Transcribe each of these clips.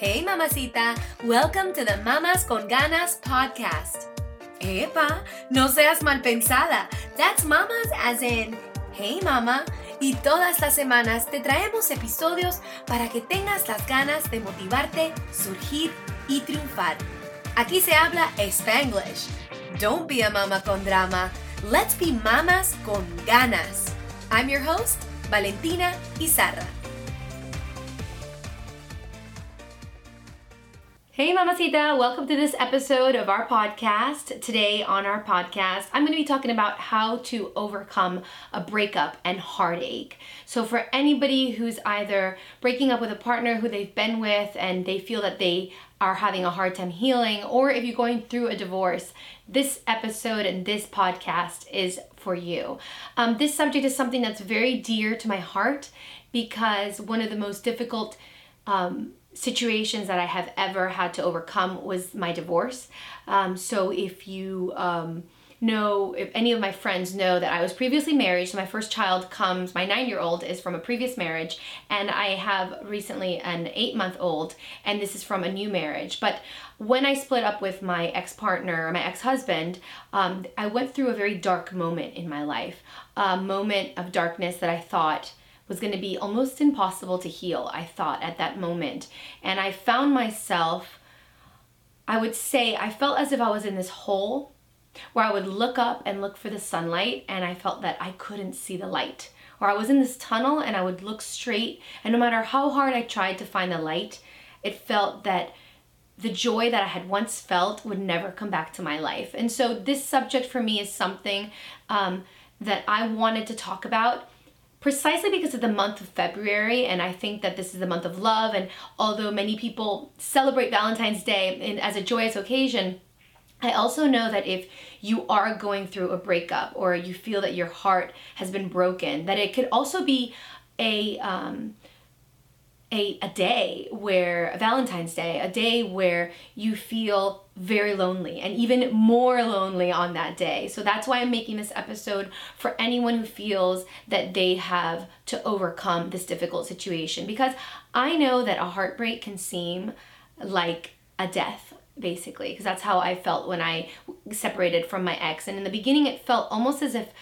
Hey, mamacita. Welcome to the Mamas con Ganas podcast. Epa, no seas mal pensada. That's mamas as in, hey mama. Y todas las semanas te traemos episodios para que tengas las ganas de motivarte, surgir y triunfar. Aquí se habla Spanglish. Don't be a mama con drama. Let's be mamas con ganas. I'm your host, Valentina Izarra. Hey, Mamacita, welcome to this episode of our podcast. Today, on our podcast, I'm going to be talking about how to overcome a breakup and heartache. So, for anybody who's either breaking up with a partner who they've been with and they feel that they are having a hard time healing, or if you're going through a divorce, this episode and this podcast is for you. Um, this subject is something that's very dear to my heart because one of the most difficult um, situations that I have ever had to overcome was my divorce. Um, so if you um, know, if any of my friends know that I was previously married, so my first child comes, my nine year old is from a previous marriage, and I have recently an eight month old, and this is from a new marriage. But when I split up with my ex partner, my ex husband, um, I went through a very dark moment in my life, a moment of darkness that I thought was going to be almost impossible to heal, I thought at that moment. And I found myself, I would say, I felt as if I was in this hole where I would look up and look for the sunlight, and I felt that I couldn't see the light. Or I was in this tunnel and I would look straight, and no matter how hard I tried to find the light, it felt that the joy that I had once felt would never come back to my life. And so, this subject for me is something um, that I wanted to talk about precisely because of the month of February, and I think that this is the month of love. And although many people celebrate Valentine's Day as a joyous occasion, I also know that if you are going through a breakup or you feel that your heart has been broken, that it could also be a um, a, a day where, Valentine's Day, a day where you feel very lonely and even more lonely on that day. So that's why I'm making this episode for anyone who feels that they have to overcome this difficult situation because I know that a heartbreak can seem like a death basically because that's how I felt when I separated from my ex and in the beginning it felt almost as if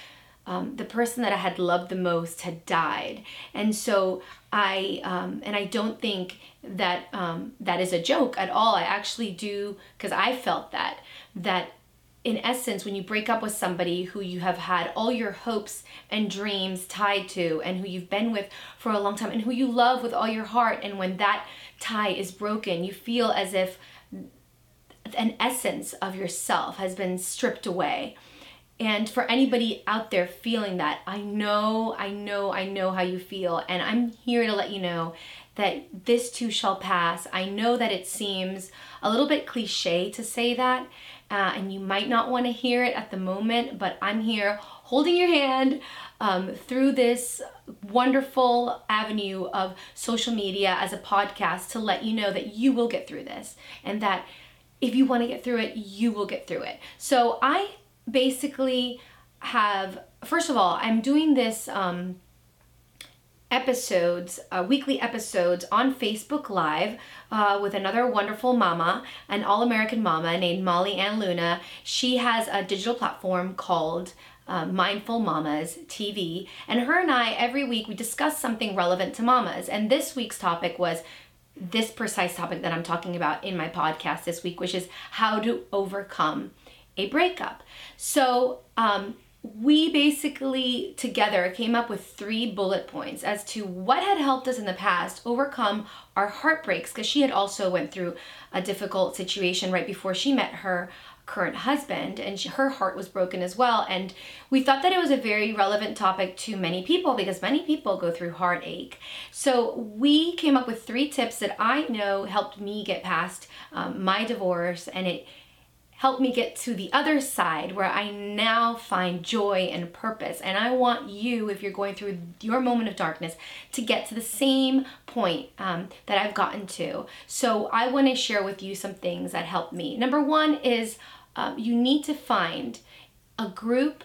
um, the person that I had loved the most had died. And so I, um, and I don't think that um, that is a joke at all. I actually do, because I felt that, that in essence, when you break up with somebody who you have had all your hopes and dreams tied to, and who you've been with for a long time, and who you love with all your heart, and when that tie is broken, you feel as if an essence of yourself has been stripped away. And for anybody out there feeling that, I know, I know, I know how you feel. And I'm here to let you know that this too shall pass. I know that it seems a little bit cliche to say that, uh, and you might not want to hear it at the moment, but I'm here holding your hand um, through this wonderful avenue of social media as a podcast to let you know that you will get through this and that if you want to get through it, you will get through it. So I basically have first of all i'm doing this um, episodes uh, weekly episodes on facebook live uh, with another wonderful mama an all-american mama named molly ann luna. She has a digital platform called uh, mindful mamas tv and her and i every week we discuss something relevant to mamas. And this week's topic was this precise topic that i'm talking about in my podcast this week which is how to overcome a breakup. So, um, we basically together came up with three bullet points as to what had helped us in the past overcome our heartbreaks because she had also went through a difficult situation right before she met her current husband, and she, her heart was broken as well. And we thought that it was a very relevant topic to many people because many people go through heartache. So we came up with three tips that I know helped me get past um, my divorce, and it helped me get to the other side where I now find joy and purpose. And I want you, if you're going through your moment of darkness, to get to the same point um, that I've gotten to. So I want to share with you some things that helped me. Number one is um, you need to find a group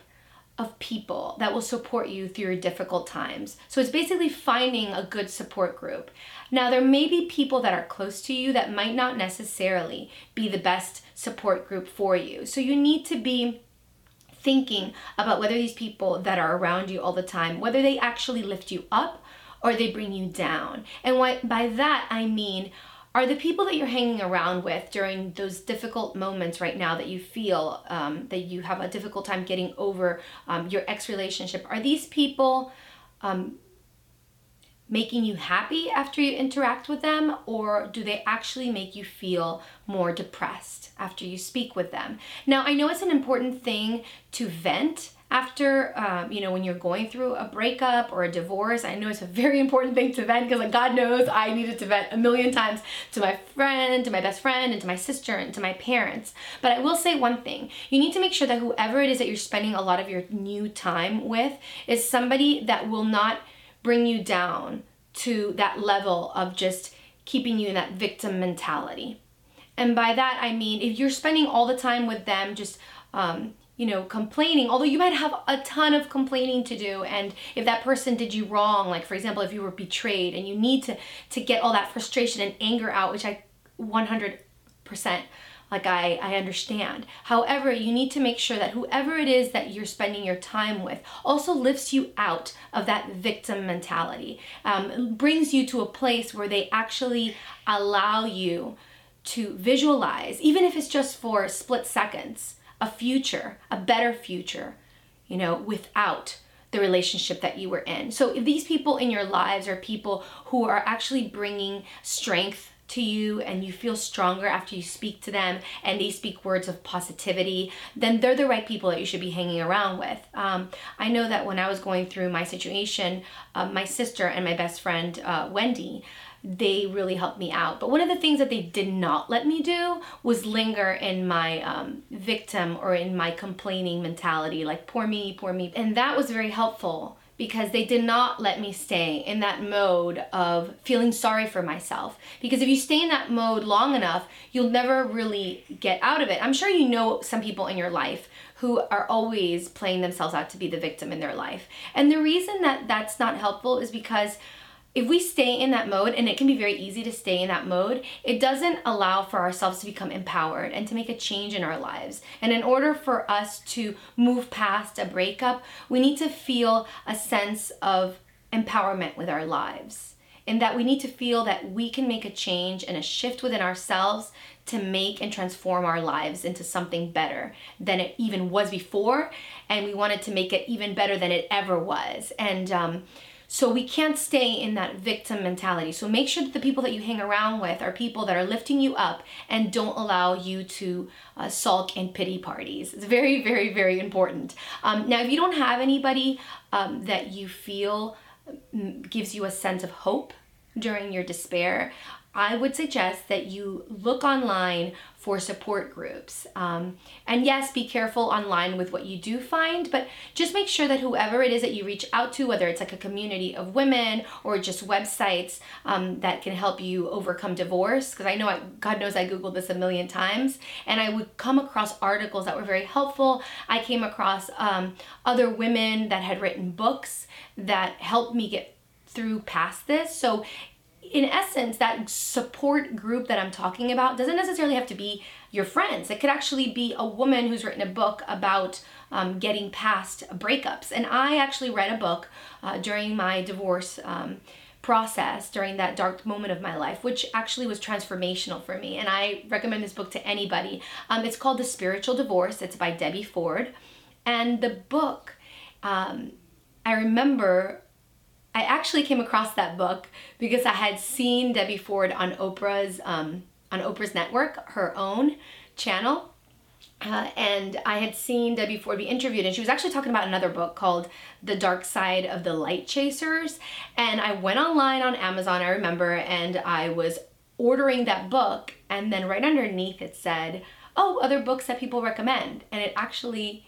of people that will support you through your difficult times. So it's basically finding a good support group. Now, there may be people that are close to you that might not necessarily be the best support group for you. So you need to be thinking about whether these people that are around you all the time, whether they actually lift you up or they bring you down. And what by that I mean are the people that you're hanging around with during those difficult moments right now that you feel um, that you have a difficult time getting over um, your ex relationship are these people um, making you happy after you interact with them, or do they actually make you feel more depressed after you speak with them? Now, I know it's an important thing to vent after um, you know when you're going through a breakup or a divorce i know it's a very important thing to vent because like god knows i needed to vent a million times to my friend to my best friend and to my sister and to my parents but i will say one thing you need to make sure that whoever it is that you're spending a lot of your new time with is somebody that will not bring you down to that level of just keeping you in that victim mentality. And by that, I mean, if you're spending all the time with them just, um, you know, complaining, although you might have a ton of complaining to do, and if that person did you wrong, like for example, if you were betrayed and you need to, to get all that frustration and anger out, which I 100% like I, I understand. However, you need to make sure that whoever it is that you're spending your time with also lifts you out of that victim mentality, um, brings you to a place where they actually allow you to visualize, even if it's just for split seconds, a future, a better future, you know, without the relationship that you were in. So if these people in your lives are people who are actually bringing strength to you and you feel stronger after you speak to them and they speak words of positivity, then they're the right people that you should be hanging around with. Um, I know that when I was going through my situation, uh, my sister and my best friend, uh, Wendy, they really helped me out. But one of the things that they did not let me do was linger in my um, victim or in my complaining mentality, like poor me, poor me. And that was very helpful because they did not let me stay in that mode of feeling sorry for myself. Because if you stay in that mode long enough, you'll never really get out of it. I'm sure you know some people in your life who are always playing themselves out to be the victim in their life. And the reason that that's not helpful is because if we stay in that mode, and it can be very easy to stay in that mode, it doesn't allow for ourselves to become empowered and to make a change in our lives. And in order for us to move past a breakup, we need to feel a sense of empowerment with our lives. In that we need to feel that we can make a change and a shift within ourselves to make and transform our lives into something better than it even was before. And we wanted to make it even better than it ever was. And, um, so we can't stay in that victim mentality. So make sure that the people that you hang around with are people that are lifting you up and don't allow you to uh, sulk in pity parties. It's very, very, very important. Um, now, if you don't have anybody um, that you feel mm, gives you a sense of hope during your despair, I would suggest that you look online for support groups. Um, and yes, be careful online with what you do find, but just make sure that whoever it is that you reach out to, whether it's like a community of women or just websites um, that can help you overcome divorce, because I know, I, God knows I Googled this a million times, and I would come across articles that were very helpful. I came across um, other women that had written books that helped me get through past this. So in essence, that support group that I'm talking about doesn't necessarily have to be your friends. It could actually be a woman who's written a book about um, getting past breakups. And I actually read a book uh, during my divorce um, process, during that dark moment of my life, which actually was transformational for me. And I recommend this book to anybody. Um, it's called The Spiritual Divorce, it's by Debbie Ford. And the book, um, I remember I actually came across that book because I had seen Debbie Ford on Oprah's um, on Oprah's network, her own channel, Uh, and I had seen Debbie Ford be interviewed, and she was actually talking about another book called The Dark Side of the Light Chasers. And I went online on Amazon, I remember, and I was ordering that book, and then right underneath it said, Oh, other books that people recommend. And it actually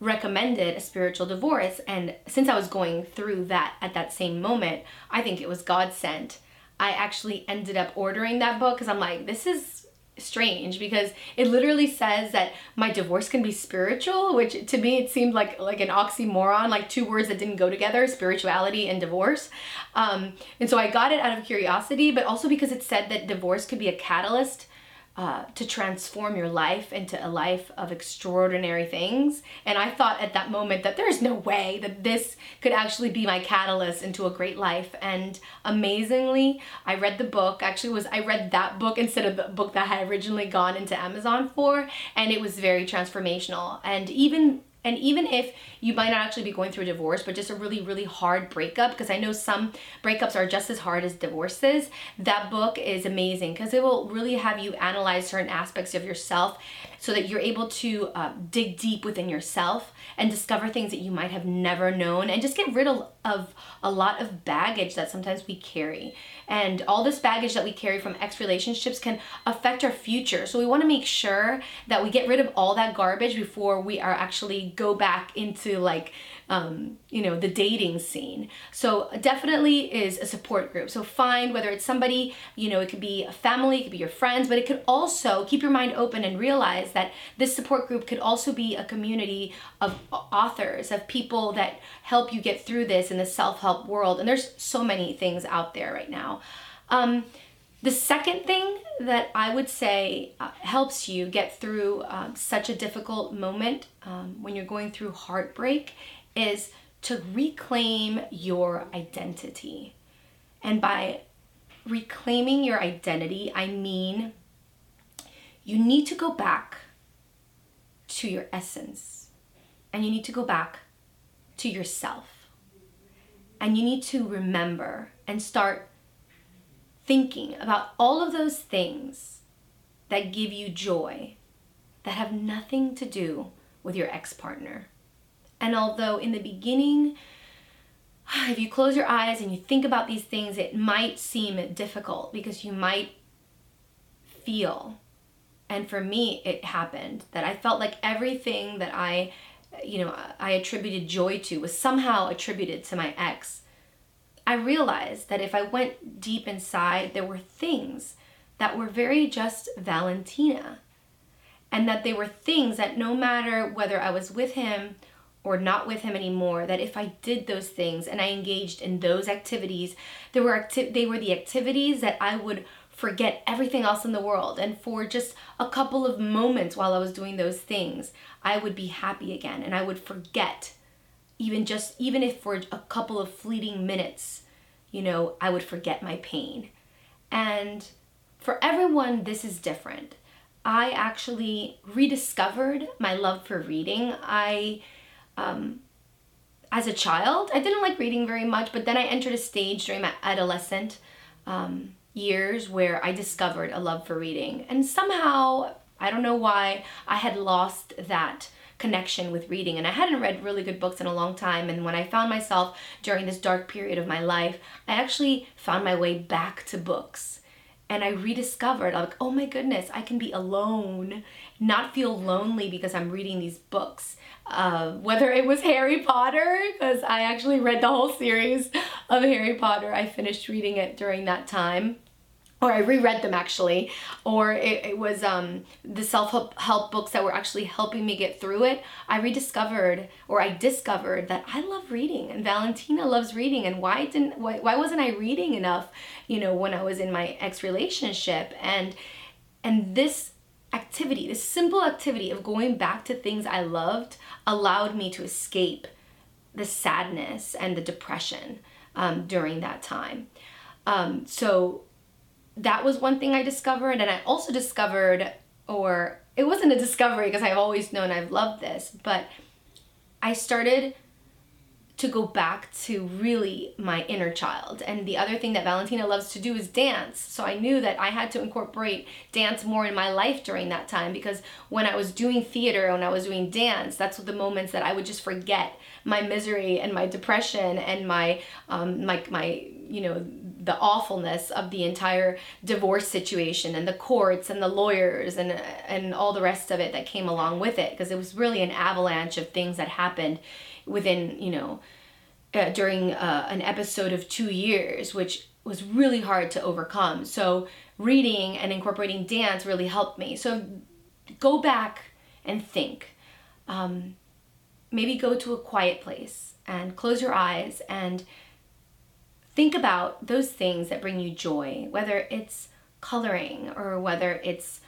recommended a spiritual divorce. And since I was going through that at that same moment, I think it was God sent. I actually ended up ordering that book because I'm like, this is strange because it literally says that my divorce can be spiritual which to me it seemed like like an oxymoron like two words that didn't go together spirituality and divorce um, and so i got it out of curiosity but also because it said that divorce could be a catalyst uh, to transform your life into a life of extraordinary things. And I thought at that moment that there's no way that this could actually be my catalyst into a great life. And amazingly, I read the book. Actually, was I read that book instead of the book that I had originally gone into Amazon for, and it was very transformational. And even and even if you might not actually be going through a divorce, but just a really, really hard breakup, because I know some breakups are just as hard as divorces, that book is amazing because it will really have you analyze certain aspects of yourself so that you're able to uh, dig deep within yourself and discover things that you might have never known and just get rid of, of a lot of baggage that sometimes we carry. And all this baggage that we carry from ex relationships can affect our future. So we want to make sure that we get rid of all that garbage before we are actually go back into like um, you know, the dating scene. So definitely is a support group. So find whether it's somebody, you know, it could be a family, it could be your friends, but it could also keep your mind open and realize that this support group could also be a community of authors, of people that help you get through this in the self-help world. And there's so many things out there right now. Um, the second thing that I would say uh, helps you get through um, such a difficult moment um, when you're going through heartbreak is to reclaim your identity. And by reclaiming your identity, I mean you need to go back to your essence and you need to go back to yourself. And you need to remember and start thinking about all of those things that give you joy that have nothing to do with your ex partner. And although in the beginning, if you close your eyes and you think about these things, it might seem difficult because you might feel, and for me, it happened that I felt like everything that I, you know, I attributed joy to was somehow attributed to my ex. I realized that if I went deep inside, there were things that were very just Valentina. And that they were things that no matter whether I was with him or not with him anymore that if i did those things and i engaged in those activities there were acti- they were the activities that i would forget everything else in the world. And for just a couple of moments while i was doing those things i would be happy again. And i would forget even just even if for a couple of fleeting minutes you know i would forget my pain. And for everyone this is different. I actually rediscovered my love for reading. I um, as a child, I didn't like reading very much, but then I entered a stage during my adolescent um, years where I discovered a love for reading. And somehow, I don't know why, I had lost that connection with reading. And I hadn't read really good books in a long time. And when I found myself during this dark period of my life, I actually found my way back to books. And I rediscovered, like, oh my goodness, I can be alone, not feel lonely because I'm reading these books uh, whether it was Harry Potter, because I actually read the whole series of Harry Potter. I finished reading it during that time. Or I reread them actually, or it, it was um, the self help books that were actually helping me get through it. I rediscovered, or I discovered that I love reading, and Valentina loves reading. And why didn't why, why wasn't I reading enough? You know, when I was in my ex relationship, and and this activity, this simple activity of going back to things I loved, allowed me to escape the sadness and the depression um, during that time. Um, so that was one thing I discovered. And I also discovered, or it wasn't a discovery because I've always known I've loved this, but I started to go back to really my inner child. And the other thing that Valentina loves to do is dance. So I knew that I had to incorporate dance more in my life during that time because when I was doing theater, when I was doing dance, that's the moments that I would just forget my misery and my depression and my um, my my you know the awfulness of the entire divorce situation and the courts and the lawyers and and all the rest of it that came along with it because it was really an avalanche of things that happened within you know uh, during uh, an episode of two years which was really hard to overcome. So reading and incorporating dance really helped me. So go back and think. Um, maybe go to a quiet place and close your eyes and think about those things that bring you joy whether it's coloring or whether it's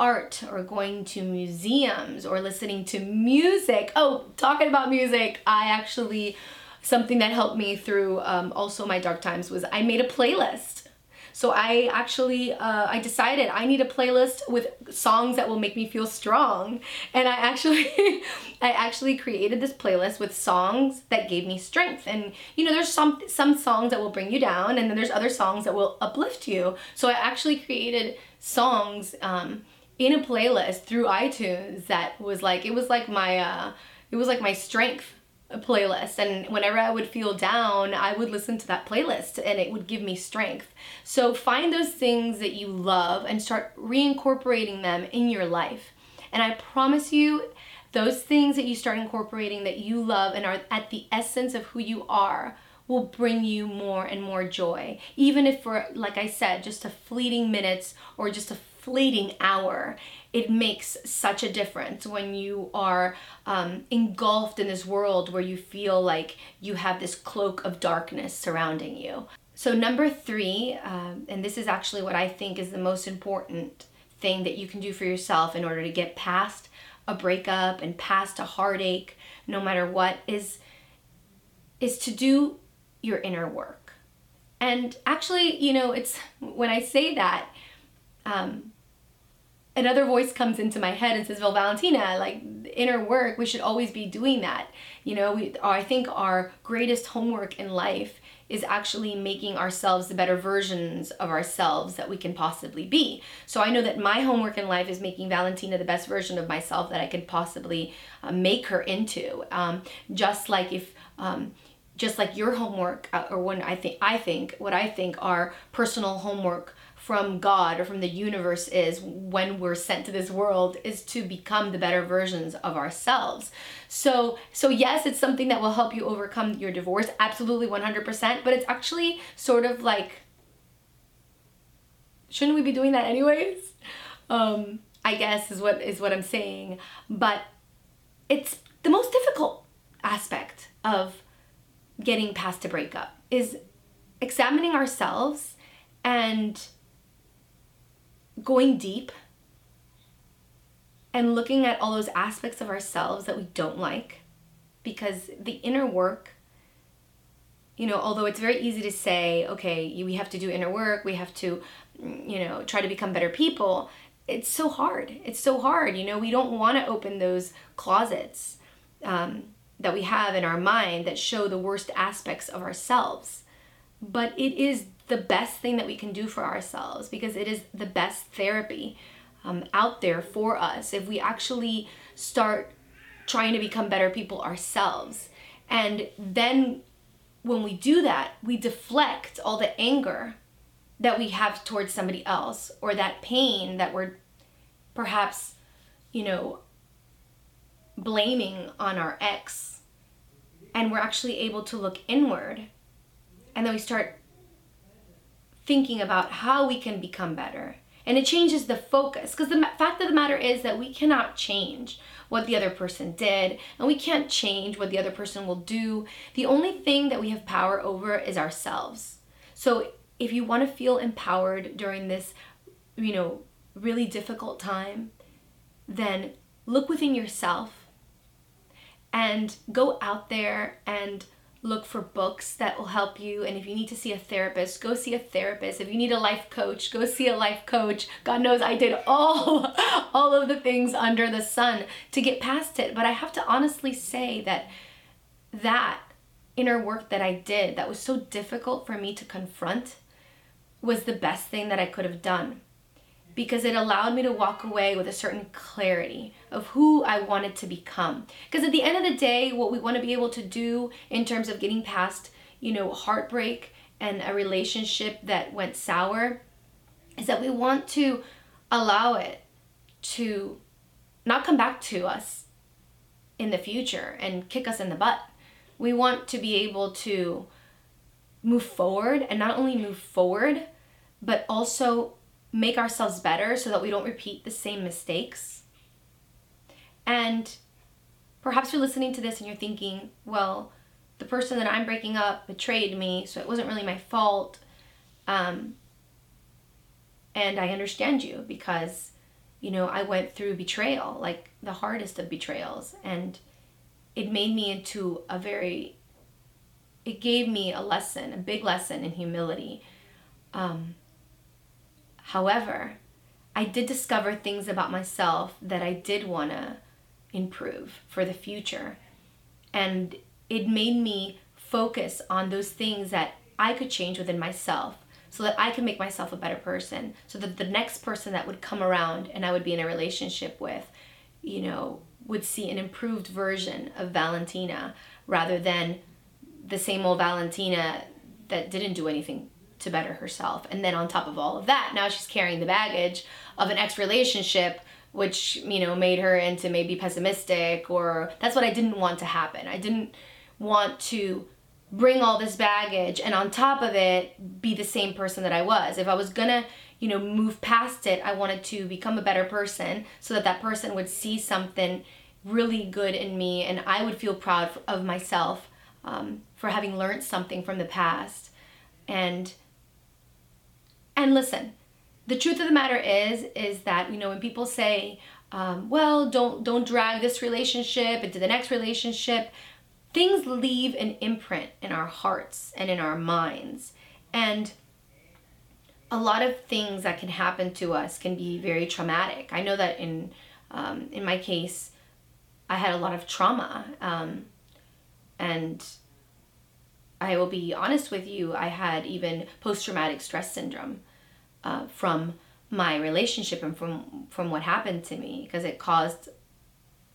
art or going to museums or listening to music. Oh, talking about music, I actually, something that helped me through um, also my dark times was I made a playlist. So I actually, uh, I decided I need a playlist with songs that will make me feel strong. And I actually, I actually created this playlist with songs that gave me strength. And you know, there's some, some songs that will bring you down and then there's other songs that will uplift you. So I actually created songs, um, in a playlist through iTunes that was like it was like my uh it was like my strength playlist and whenever I would feel down I would listen to that playlist and it would give me strength. So find those things that you love and start reincorporating them in your life. And I promise you those things that you start incorporating that you love and are at the essence of who you are will bring you more and more joy. Even if for like I said just a fleeting minutes or just a fleeting hour, it makes such a difference when you are um, engulfed in this world where you feel like you have this cloak of darkness surrounding you. So, number three, um, and this is actually what I think is the most important thing that you can do for yourself in order to get past a breakup and past a heartache, no matter what, is is to do your inner work. And actually, you know, it's when I say that, um, another voice comes into my head and says, "Well, Valentina, like inner work, we should always be doing that." You know, we I think our greatest homework in life is actually making ourselves the better versions of ourselves that we can possibly be. So I know that my homework in life is making Valentina the best version of myself that I could possibly uh, make her into. Um, just like if um, just like your homework uh, or when I think I think what I think are personal homework from God or from the universe is when we're sent to this world is to become the better versions of ourselves. So so yes, it's something that will help you overcome your divorce absolutely 100%, but it's actually sort of like shouldn't we be doing that anyways? Um I guess is what is what I'm saying, but it's the most difficult aspect of getting past a breakup is examining ourselves and going deep and looking at all those aspects of ourselves that we don't like because the inner work you know although it's very easy to say okay we have to do inner work we have to you know try to become better people it's so hard it's so hard you know we don't want to open those closets um, that we have in our mind that show the worst aspects of ourselves. But it is the best thing that we can do for ourselves because it is the best therapy um, out there for us if we actually start trying to become better people ourselves. And then when we do that, we deflect all the anger that we have towards somebody else or that pain that we're perhaps, you know, blaming on our ex. And we're actually able to look inward. And then we start thinking about how we can become better. And it changes the focus because the fact of the matter is that we cannot change what the other person did and we can't change what the other person will do. The only thing that we have power over is ourselves. So if you want to feel empowered during this, you know, really difficult time, then look within yourself and go out there and look for books that will help you and if you need to see a therapist go see a therapist. If you need a life coach go see a life coach. God knows i did all all of the things under the sun to get past it. But i have to honestly say that that inner work that I did that was so difficult for me to confront was the best thing that I could have done because it allowed me to walk away with a certain clarity of who I wanted to become. Because at the end of the day, what we want to be able to do in terms of getting past, you know, heartbreak and a relationship that went sour is that we want to allow it to not come back to us in the future and kick us in the butt. We want to be able to move forward and not only move forward, but also make ourselves better so that we don't repeat the same mistakes. And perhaps you're listening to this and you're thinking, well, the person that I'm breaking up betrayed me, so it wasn't really my fault. Um, and I understand you because, you know, I went through betrayal, like the hardest of betrayals. And it made me into a very, it gave me a lesson, a big lesson in humility. Um, however, I did discover things about myself that I did want to improve for the future. And it made me focus on those things that I could change within myself so that I can make myself a better person, so that the next person that would come around and I would be in a relationship with, you know, would see an improved version of Valentina rather than the same old Valentina that didn't do anything to better herself. And then on top of all of that, now she's carrying the baggage of an ex relationship which, you know, made her into maybe pessimistic or that's what I didn't want to happen. I didn't want to bring all this baggage and on top of it be the same person that I was. If I was gonna, you know, move past it, I wanted to become a better person so that that person would see something really good in me and I would feel proud of myself um, for having learned something from the past. And and listen, the truth of the matter is is that you know when people say, um, well, don't don't drag this relationship into the next relationship things leave an imprint in our hearts and in our minds. And a lot of things that can happen to us can be very traumatic. I know that in um, in my case, I had a lot of trauma, um, and I will be honest with you. I had even post traumatic stress syndrome uh, from my relationship and from from what happened to me because it caused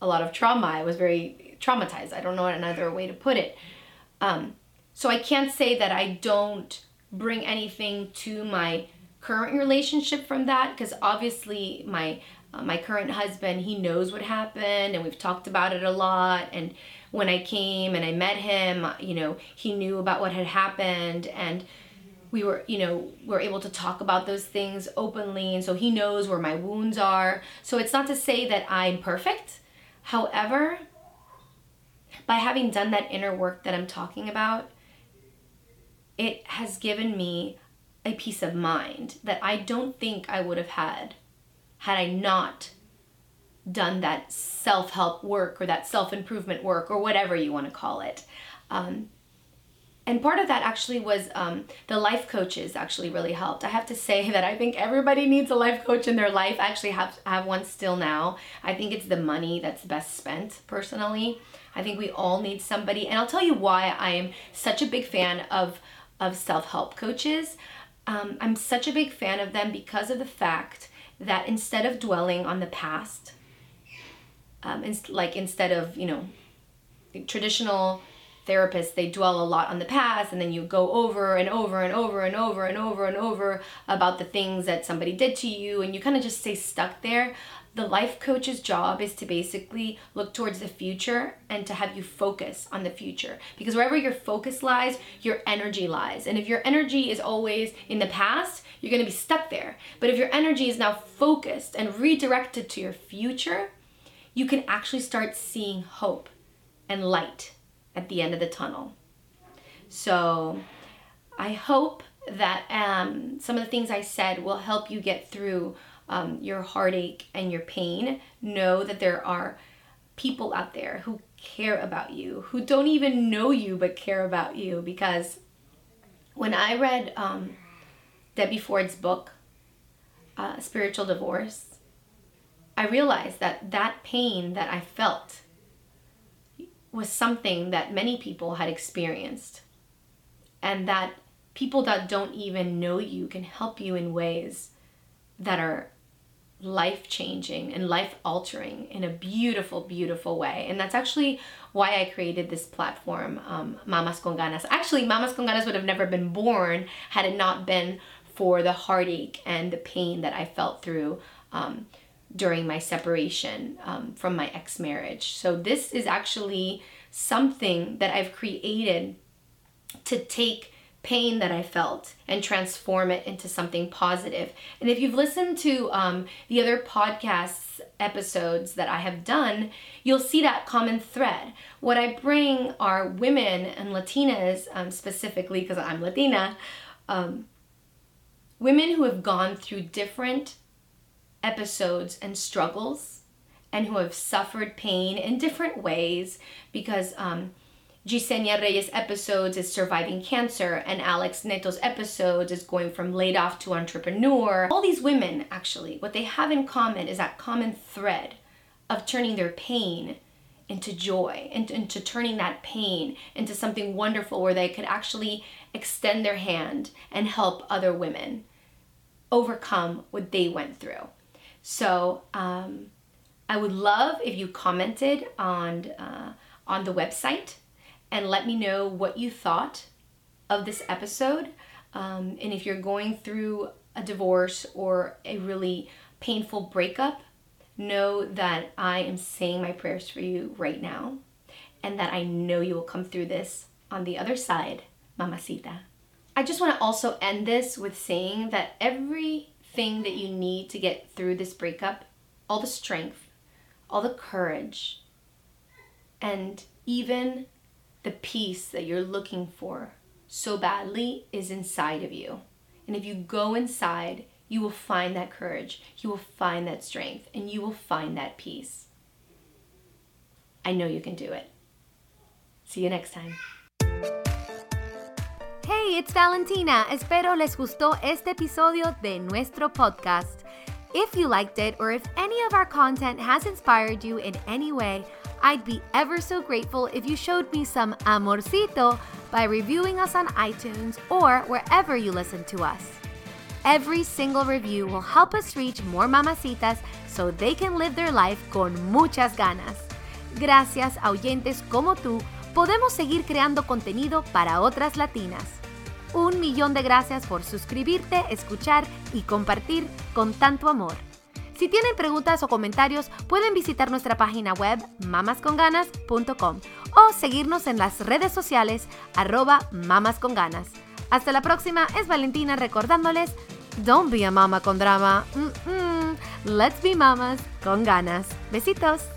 a lot of trauma. I was very traumatized. I don't know another way to put it. Um, so I can't say that I don't bring anything to my current relationship from that because obviously my uh, my current husband he knows what happened and we've talked about it a lot and when I came and I met him you know he knew about what had happened and we were you know we're able to talk about those things openly and so he knows where my wounds are so it's not to say that I'm perfect however by having done that inner work that I'm talking about, it has given me a peace of mind that I don't think I would have had had I not done that self help work or that self improvement work or whatever you want to call it. Um, and part of that actually was um, the life coaches actually really helped. I have to say that I think everybody needs a life coach in their life. I actually have have one still now. I think it's the money that's best spent personally. I think we all need somebody, and I'll tell you why I am such a big fan of of self help coaches. Um, I'm such a big fan of them because of the fact that instead of dwelling on the past, um, like instead of you know traditional therapists they dwell a lot on the past and then you go over and over and over and over and over and over about the things that somebody did to you and you kind of just stay stuck there. The life coach's job is to basically look towards the future and to have you focus on the future because wherever your focus lies your energy lies and if your energy is always in the past you're going to be stuck there. But if your energy is now focused and redirected to your future you can actually start seeing hope and light at the end of the tunnel so i hope that um, some of the things i said will help you get through um, your heartache and your pain, know that there are people out there who care about you, who don't even know you but care about you. Because when I read um, Debbie Ford's book, uh, Spiritual Divorce, I realized that that pain that I felt was something that many people had experienced, and that people that don't even know you can help you in ways that are life changing and life altering in a beautiful, beautiful way. And that's actually why I created this platform, um, Mamas con Ganas. Actually, Mamas con Ganas would have never been born had it not been for the heartache and the pain that I felt through um, during my separation um, from my ex marriage. So, this is actually something that I've created to take pain that I felt and transform it into something positive. And if you've listened to um, the other podcasts episodes that I have done, you'll see that common thread. What I bring are women and Latinas, um, specifically because I'm Latina, um, women who have gone through different episodes and struggles and who have suffered pain in different ways because um, Gisenia Reyes episodes is surviving cancer, and Alex Neto's episodes is going from laid off to entrepreneur. All these women, actually, what they have in common is that common thread of turning their pain into joy, and into turning that pain into something wonderful where they could actually extend their hand and help other women overcome what they went through. So, um, I would love if you commented on uh, on the website and let me know what you thought of this episode. Um, and if you're going through a divorce or a really painful breakup, know that I am saying my prayers for you right now and that I know you will come through this on the other side, mamacita. I just want to also end this with saying that everything that you need to get through this breakup, all the strength, all the courage, and even the peace that you're looking for so badly is inside of you. And if you go inside, you will find that courage, you will find that strength, and you will find that peace. I know you can do it. See you next time. Hey, it's Valentina. Espero les gustó este episodio de nuestro podcast. If you liked it or if any of our content has inspired you in any way, I'd be ever so grateful if you showed me some amorcito by reviewing us on iTunes or wherever you listen to us. Every single review will help us reach more mamacitas so they can live their life con muchas ganas. Gracias oyentes como tú, podemos seguir creando contenido para otras latinas. Un millón de gracias por suscribirte, escuchar y compartir con tanto amor. Si tienen preguntas o comentarios, pueden visitar nuestra página web mamasconganas.com o seguirnos en las redes sociales arroba mamasconganas. Hasta la próxima, es Valentina recordándoles, don't be a mama con drama, let's be mamas con ganas. Besitos.